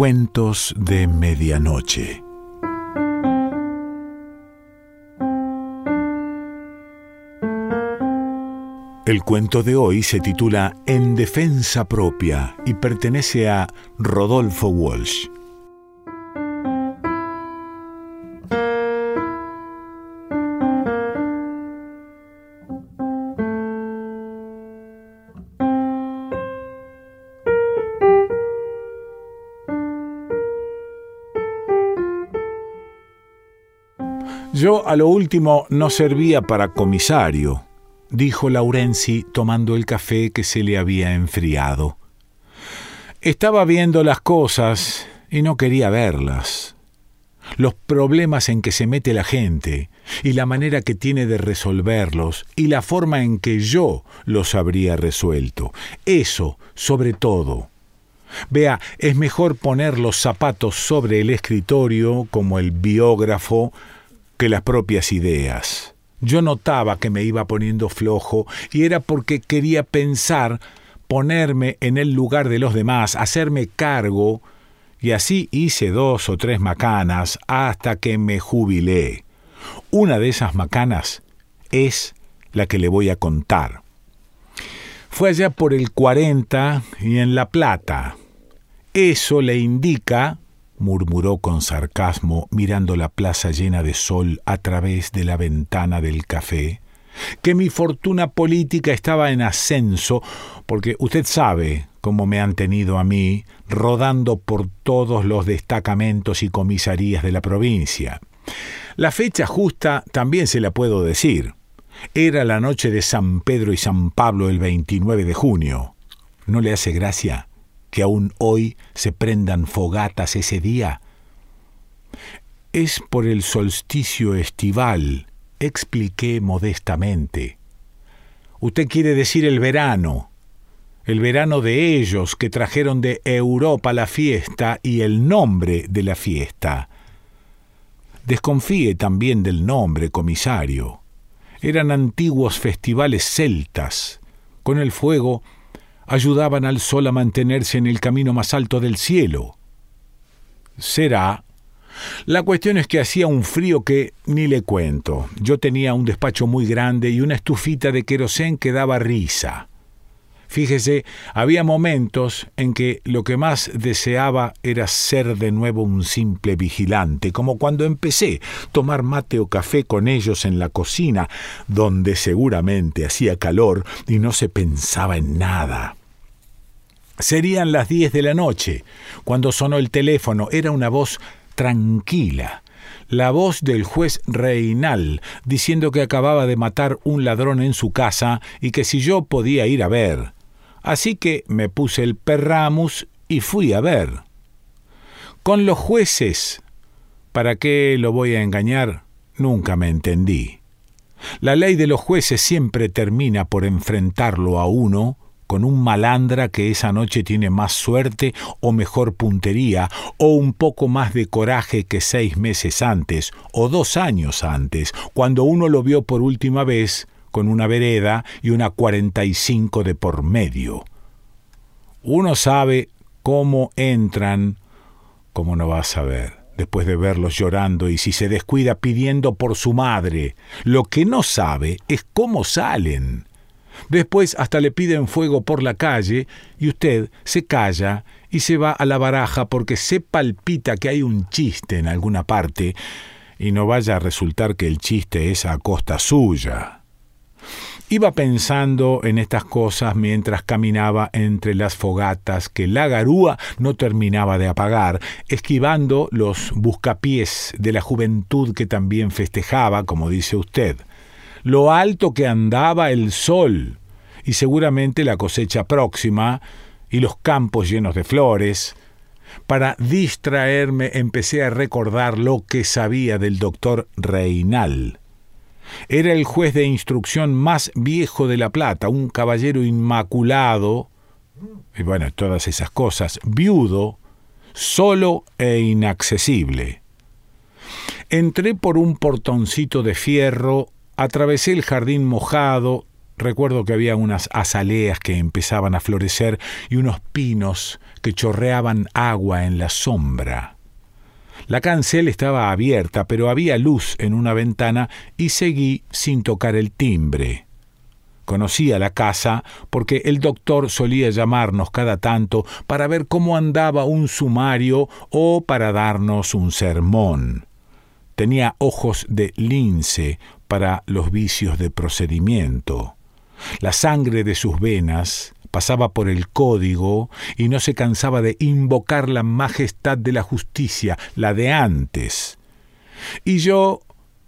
Cuentos de Medianoche. El cuento de hoy se titula En defensa propia y pertenece a Rodolfo Walsh. Yo a lo último no servía para comisario, dijo Laurenzi tomando el café que se le había enfriado. Estaba viendo las cosas y no quería verlas. Los problemas en que se mete la gente y la manera que tiene de resolverlos y la forma en que yo los habría resuelto. Eso, sobre todo. Vea, es mejor poner los zapatos sobre el escritorio como el biógrafo que las propias ideas. Yo notaba que me iba poniendo flojo y era porque quería pensar, ponerme en el lugar de los demás, hacerme cargo, y así hice dos o tres macanas hasta que me jubilé. Una de esas macanas es la que le voy a contar. Fue allá por el 40 y en La Plata. Eso le indica murmuró con sarcasmo mirando la plaza llena de sol a través de la ventana del café, que mi fortuna política estaba en ascenso, porque usted sabe cómo me han tenido a mí rodando por todos los destacamentos y comisarías de la provincia. La fecha justa también se la puedo decir. Era la noche de San Pedro y San Pablo el 29 de junio. ¿No le hace gracia? Que aún hoy se prendan fogatas ese día? Es por el solsticio estival, expliqué modestamente. Usted quiere decir el verano, el verano de ellos que trajeron de Europa la fiesta y el nombre de la fiesta. Desconfíe también del nombre, comisario. Eran antiguos festivales celtas. Con el fuego ayudaban al sol a mantenerse en el camino más alto del cielo. Será. La cuestión es que hacía un frío que ni le cuento. Yo tenía un despacho muy grande y una estufita de querosén que daba risa. Fíjese, había momentos en que lo que más deseaba era ser de nuevo un simple vigilante, como cuando empecé a tomar mate o café con ellos en la cocina, donde seguramente hacía calor y no se pensaba en nada. Serían las diez de la noche, cuando sonó el teléfono. Era una voz tranquila, la voz del juez Reinal, diciendo que acababa de matar un ladrón en su casa y que si yo podía ir a ver. Así que me puse el perramus y fui a ver. Con los jueces, ¿para qué lo voy a engañar? Nunca me entendí. La ley de los jueces siempre termina por enfrentarlo a uno con un malandra que esa noche tiene más suerte o mejor puntería, o un poco más de coraje que seis meses antes, o dos años antes, cuando uno lo vio por última vez con una vereda y una cuarenta y cinco de por medio. Uno sabe cómo entran, como no va a saber después de verlos llorando y si se descuida pidiendo por su madre. Lo que no sabe es cómo salen. Después hasta le piden fuego por la calle y usted se calla y se va a la baraja porque se palpita que hay un chiste en alguna parte y no vaya a resultar que el chiste es a costa suya. Iba pensando en estas cosas mientras caminaba entre las fogatas que la garúa no terminaba de apagar, esquivando los buscapiés de la juventud que también festejaba, como dice usted lo alto que andaba el sol, y seguramente la cosecha próxima, y los campos llenos de flores. Para distraerme empecé a recordar lo que sabía del doctor Reinal. Era el juez de instrucción más viejo de La Plata, un caballero inmaculado, y bueno, todas esas cosas, viudo, solo e inaccesible. Entré por un portoncito de fierro Atravesé el jardín mojado, Recuerdo que había unas azaleas que empezaban a florecer y unos pinos que chorreaban agua en la sombra. La cancel estaba abierta, pero había luz en una ventana y seguí sin tocar el timbre. Conocía la casa porque el doctor solía llamarnos cada tanto para ver cómo andaba un sumario o para darnos un sermón. Tenía ojos de lince para los vicios de procedimiento. La sangre de sus venas pasaba por el código y no se cansaba de invocar la majestad de la justicia, la de antes. Y yo,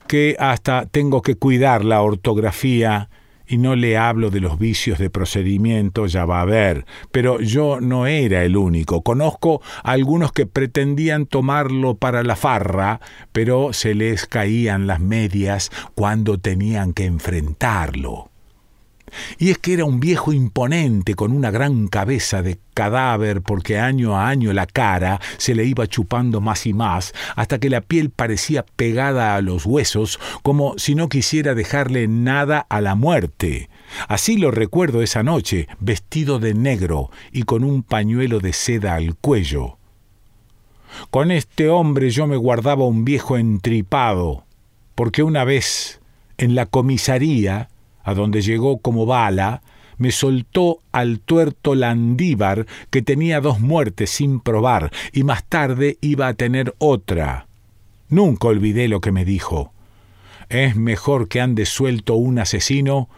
que hasta tengo que cuidar la ortografía, y no le hablo de los vicios de procedimiento, ya va a ver, pero yo no era el único. Conozco a algunos que pretendían tomarlo para la farra, pero se les caían las medias cuando tenían que enfrentarlo. Y es que era un viejo imponente con una gran cabeza de cadáver porque año a año la cara se le iba chupando más y más hasta que la piel parecía pegada a los huesos como si no quisiera dejarle nada a la muerte. Así lo recuerdo esa noche, vestido de negro y con un pañuelo de seda al cuello. Con este hombre yo me guardaba un viejo entripado, porque una vez en la comisaría a donde llegó como bala, me soltó al tuerto Landívar, que tenía dos muertes sin probar, y más tarde iba a tener otra. Nunca olvidé lo que me dijo. Es mejor que ande suelto un asesino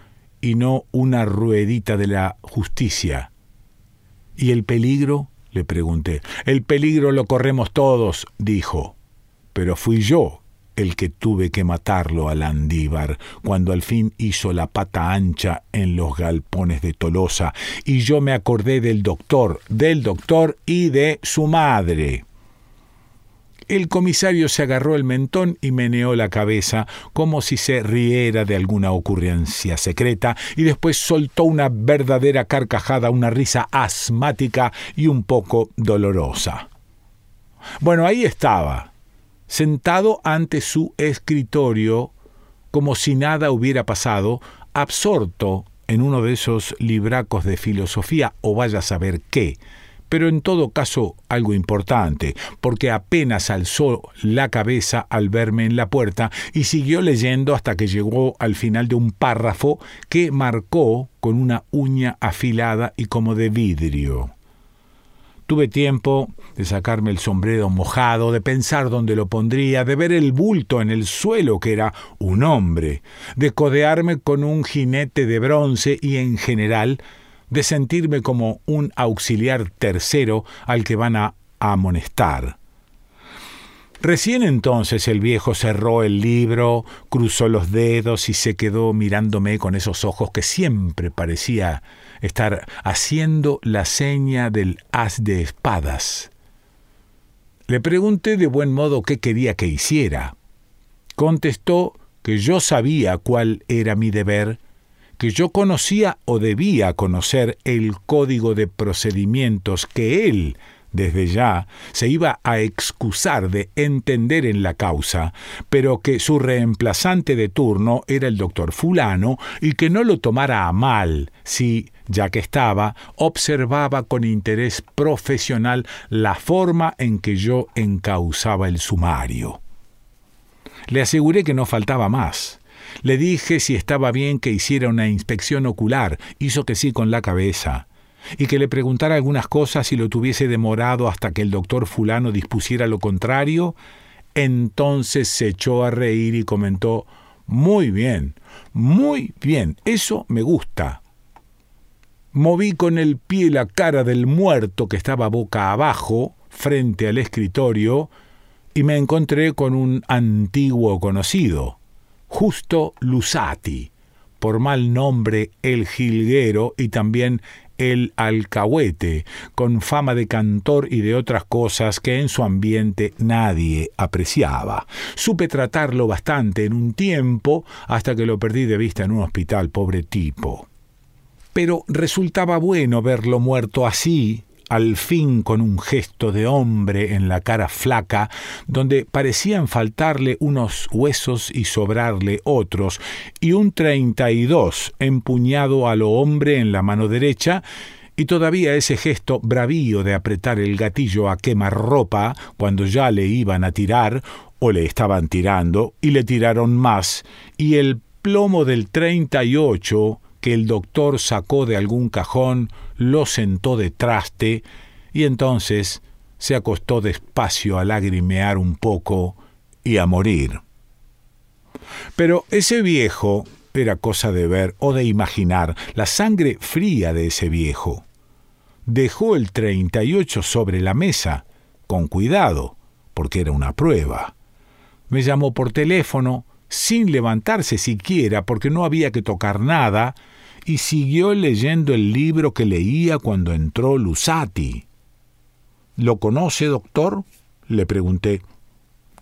y no una ruedita de la justicia. ¿Y el peligro? le pregunté. El peligro lo corremos todos, dijo. Pero fui yo el que tuve que matarlo al Andívar cuando al fin hizo la pata ancha en los galpones de Tolosa, y yo me acordé del doctor, del doctor y de su madre. El comisario se agarró el mentón y meneó la cabeza como si se riera de alguna ocurrencia secreta y después soltó una verdadera carcajada, una risa asmática y un poco dolorosa. Bueno, ahí estaba, sentado ante su escritorio, como si nada hubiera pasado, absorto en uno de esos libracos de filosofía o vaya a saber qué, pero en todo caso algo importante, porque apenas alzó la cabeza al verme en la puerta y siguió leyendo hasta que llegó al final de un párrafo que marcó con una uña afilada y como de vidrio. Tuve tiempo de sacarme el sombrero mojado, de pensar dónde lo pondría, de ver el bulto en el suelo que era un hombre, de codearme con un jinete de bronce y en general de sentirme como un auxiliar tercero al que van a amonestar. Recién entonces el viejo cerró el libro, cruzó los dedos y se quedó mirándome con esos ojos que siempre parecía estar haciendo la seña del haz de espadas. Le pregunté de buen modo qué quería que hiciera. Contestó que yo sabía cuál era mi deber, que yo conocía o debía conocer el código de procedimientos que él desde ya, se iba a excusar de entender en la causa, pero que su reemplazante de turno era el doctor fulano y que no lo tomara a mal si, ya que estaba, observaba con interés profesional la forma en que yo encausaba el sumario. Le aseguré que no faltaba más. Le dije si estaba bien que hiciera una inspección ocular. Hizo que sí con la cabeza y que le preguntara algunas cosas y lo tuviese demorado hasta que el doctor fulano dispusiera lo contrario, entonces se echó a reír y comentó Muy bien, muy bien, eso me gusta. Moví con el pie la cara del muerto que estaba boca abajo, frente al escritorio, y me encontré con un antiguo conocido, Justo Lusati, por mal nombre el jilguero y también el alcahuete, con fama de cantor y de otras cosas que en su ambiente nadie apreciaba. Supe tratarlo bastante en un tiempo hasta que lo perdí de vista en un hospital, pobre tipo. Pero resultaba bueno verlo muerto así, al fin con un gesto de hombre en la cara flaca, donde parecían faltarle unos huesos y sobrarle otros, y un treinta y dos empuñado a lo hombre en la mano derecha, y todavía ese gesto bravío de apretar el gatillo a quemarropa cuando ya le iban a tirar, o le estaban tirando, y le tiraron más, y el plomo del treinta y ocho que el doctor sacó de algún cajón, lo sentó de traste, y entonces se acostó despacio a lagrimear un poco y a morir. Pero ese viejo era cosa de ver o de imaginar la sangre fría de ese viejo. Dejó el treinta y ocho sobre la mesa, con cuidado, porque era una prueba. Me llamó por teléfono, sin levantarse siquiera, porque no había que tocar nada, y siguió leyendo el libro que leía cuando entró Lusati. ¿Lo conoce, doctor? le pregunté.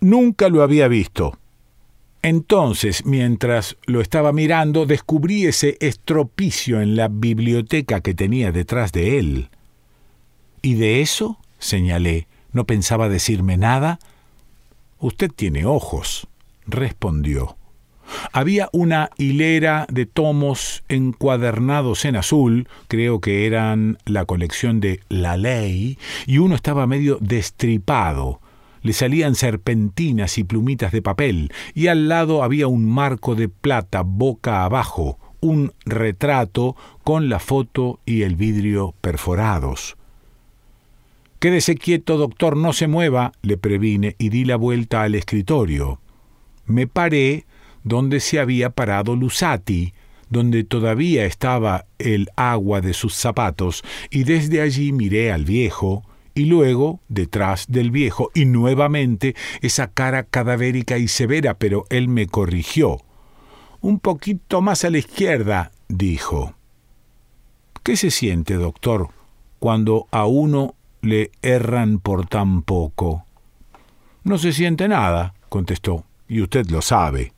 Nunca lo había visto. Entonces, mientras lo estaba mirando, descubrí ese estropicio en la biblioteca que tenía detrás de él. ¿Y de eso? señalé. ¿No pensaba decirme nada? Usted tiene ojos, respondió. Había una hilera de tomos encuadernados en azul, creo que eran la colección de La Ley, y uno estaba medio destripado, le salían serpentinas y plumitas de papel, y al lado había un marco de plata boca abajo, un retrato con la foto y el vidrio perforados. Quédese quieto, doctor, no se mueva, le previne y di la vuelta al escritorio. Me paré donde se había parado Lusati, donde todavía estaba el agua de sus zapatos, y desde allí miré al viejo, y luego detrás del viejo, y nuevamente esa cara cadavérica y severa, pero él me corrigió. Un poquito más a la izquierda, dijo. ¿Qué se siente, doctor, cuando a uno le erran por tan poco? No se siente nada, contestó, y usted lo sabe.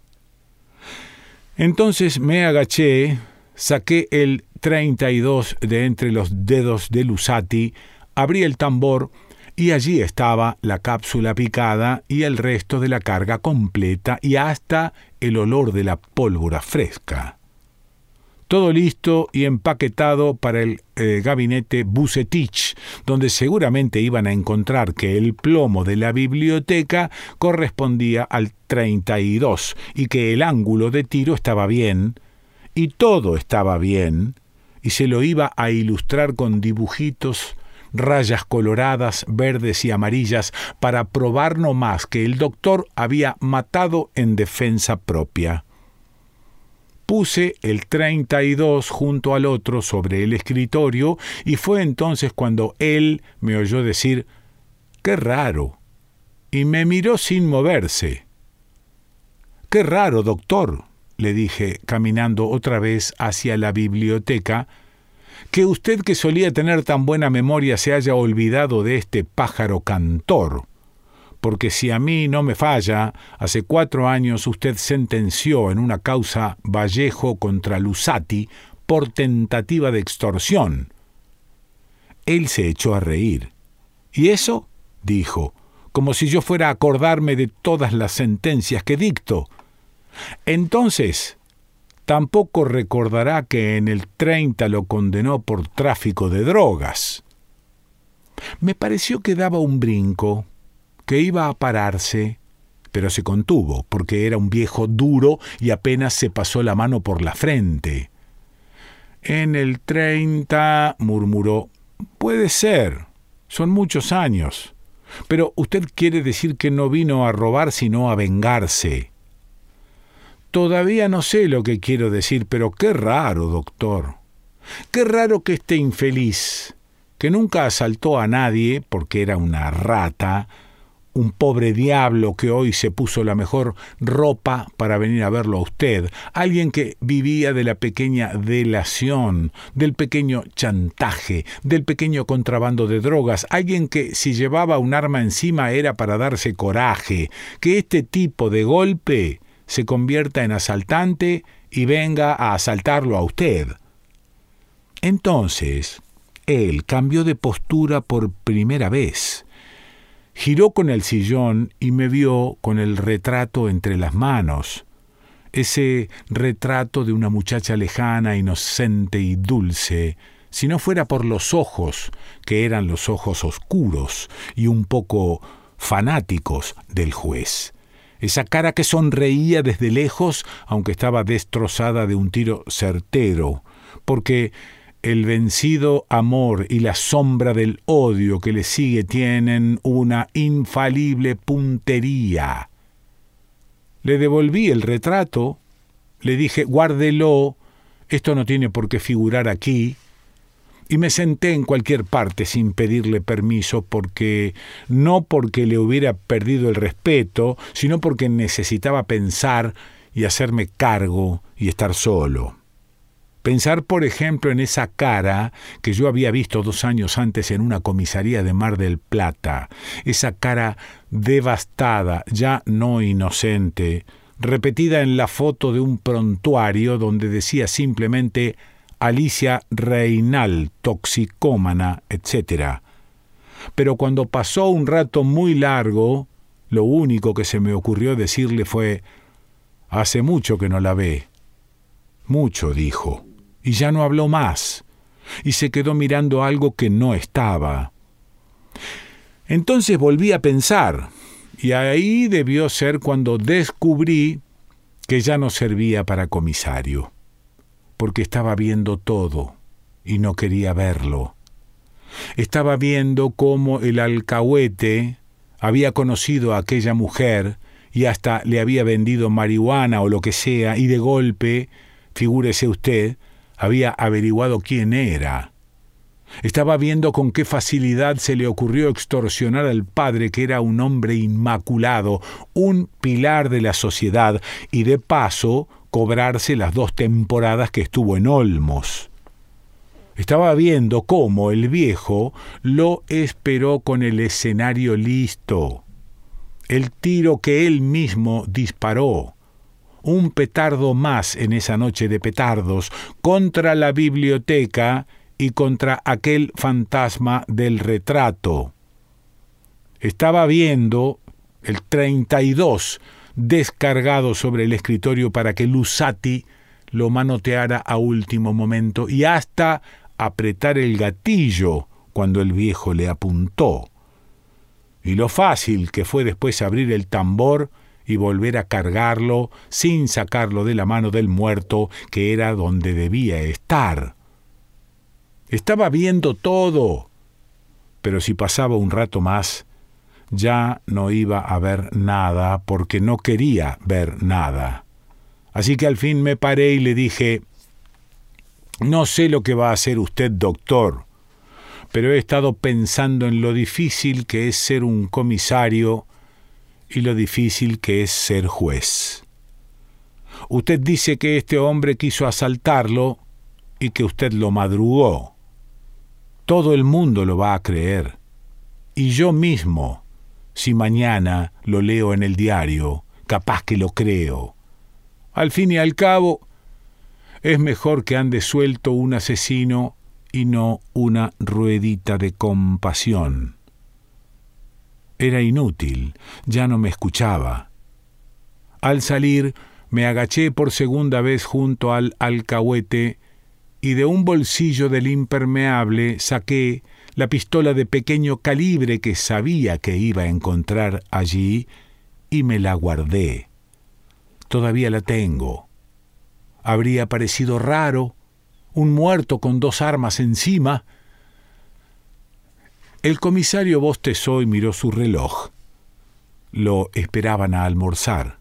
Entonces me agaché, saqué el treinta y dos de entre los dedos de Lusati, abrí el tambor y allí estaba la cápsula picada y el resto de la carga completa y hasta el olor de la pólvora fresca. Todo listo y empaquetado para el eh, gabinete Bucetich, donde seguramente iban a encontrar que el plomo de la biblioteca correspondía al 32 y que el ángulo de tiro estaba bien, y todo estaba bien, y se lo iba a ilustrar con dibujitos rayas coloradas, verdes y amarillas, para probar no más que el doctor había matado en defensa propia. Puse el 32 junto al otro sobre el escritorio y fue entonces cuando él me oyó decir Qué raro. y me miró sin moverse. Qué raro, doctor, le dije, caminando otra vez hacia la biblioteca, que usted que solía tener tan buena memoria se haya olvidado de este pájaro cantor. Porque si a mí no me falla, hace cuatro años usted sentenció en una causa Vallejo contra Lusati por tentativa de extorsión. Él se echó a reír. ¿Y eso? dijo, como si yo fuera a acordarme de todas las sentencias que dicto. Entonces, tampoco recordará que en el 30 lo condenó por tráfico de drogas. Me pareció que daba un brinco, que iba a pararse, pero se contuvo, porque era un viejo duro y apenas se pasó la mano por la frente. En el 30, murmuró, puede ser, son muchos años. Pero usted quiere decir que no vino a robar sino a vengarse. Todavía no sé lo que quiero decir, pero qué raro, doctor. Qué raro que este infeliz, que nunca asaltó a nadie porque era una rata, un pobre diablo que hoy se puso la mejor ropa para venir a verlo a usted, alguien que vivía de la pequeña delación, del pequeño chantaje, del pequeño contrabando de drogas, alguien que si llevaba un arma encima era para darse coraje, que este tipo de golpe se convierta en asaltante y venga a asaltarlo a usted. Entonces, él cambió de postura por primera vez. Giró con el sillón y me vio con el retrato entre las manos. Ese retrato de una muchacha lejana, inocente y dulce, si no fuera por los ojos, que eran los ojos oscuros y un poco fanáticos del juez. Esa cara que sonreía desde lejos, aunque estaba destrozada de un tiro certero, porque el vencido amor y la sombra del odio que le sigue tienen una infalible puntería. Le devolví el retrato, le dije, guárdelo, esto no tiene por qué figurar aquí, y me senté en cualquier parte sin pedirle permiso porque no porque le hubiera perdido el respeto, sino porque necesitaba pensar y hacerme cargo y estar solo. Pensar, por ejemplo, en esa cara que yo había visto dos años antes en una comisaría de Mar del Plata, esa cara devastada, ya no inocente, repetida en la foto de un prontuario donde decía simplemente Alicia Reinal, toxicómana, etc. Pero cuando pasó un rato muy largo, lo único que se me ocurrió decirle fue Hace mucho que no la ve. Mucho, dijo, y ya no habló más, y se quedó mirando algo que no estaba. Entonces volví a pensar, y ahí debió ser cuando descubrí que ya no servía para comisario porque estaba viendo todo y no quería verlo. Estaba viendo cómo el alcahuete había conocido a aquella mujer y hasta le había vendido marihuana o lo que sea, y de golpe, figúrese usted, había averiguado quién era. Estaba viendo con qué facilidad se le ocurrió extorsionar al padre, que era un hombre inmaculado, un pilar de la sociedad, y de paso cobrarse las dos temporadas que estuvo en Olmos. Estaba viendo cómo el viejo lo esperó con el escenario listo. El tiro que él mismo disparó. Un petardo más en esa noche de petardos contra la biblioteca y contra aquel fantasma del retrato. Estaba viendo el 32 descargado sobre el escritorio para que Lusati lo manoteara a último momento y hasta apretar el gatillo cuando el viejo le apuntó. Y lo fácil que fue después abrir el tambor y volver a cargarlo sin sacarlo de la mano del muerto, que era donde debía estar. Estaba viendo todo, pero si pasaba un rato más, ya no iba a ver nada porque no quería ver nada. Así que al fin me paré y le dije, no sé lo que va a hacer usted, doctor, pero he estado pensando en lo difícil que es ser un comisario y lo difícil que es ser juez. Usted dice que este hombre quiso asaltarlo y que usted lo madrugó. Todo el mundo lo va a creer. Y yo mismo si mañana lo leo en el diario, capaz que lo creo. Al fin y al cabo, es mejor que ande suelto un asesino y no una ruedita de compasión. Era inútil, ya no me escuchaba. Al salir, me agaché por segunda vez junto al alcahuete y de un bolsillo del impermeable saqué la pistola de pequeño calibre que sabía que iba a encontrar allí y me la guardé. Todavía la tengo. Habría parecido raro un muerto con dos armas encima. El comisario bostezó y miró su reloj. Lo esperaban a almorzar.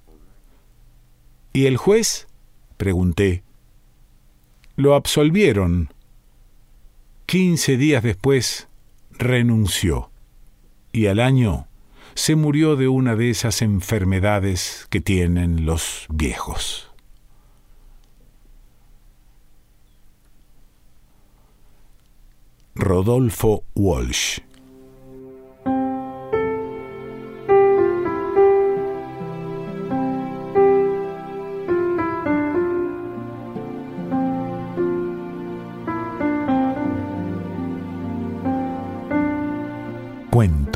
¿Y el juez? pregunté. Lo absolvieron, Quince días después renunció y al año se murió de una de esas enfermedades que tienen los viejos. Rodolfo Walsh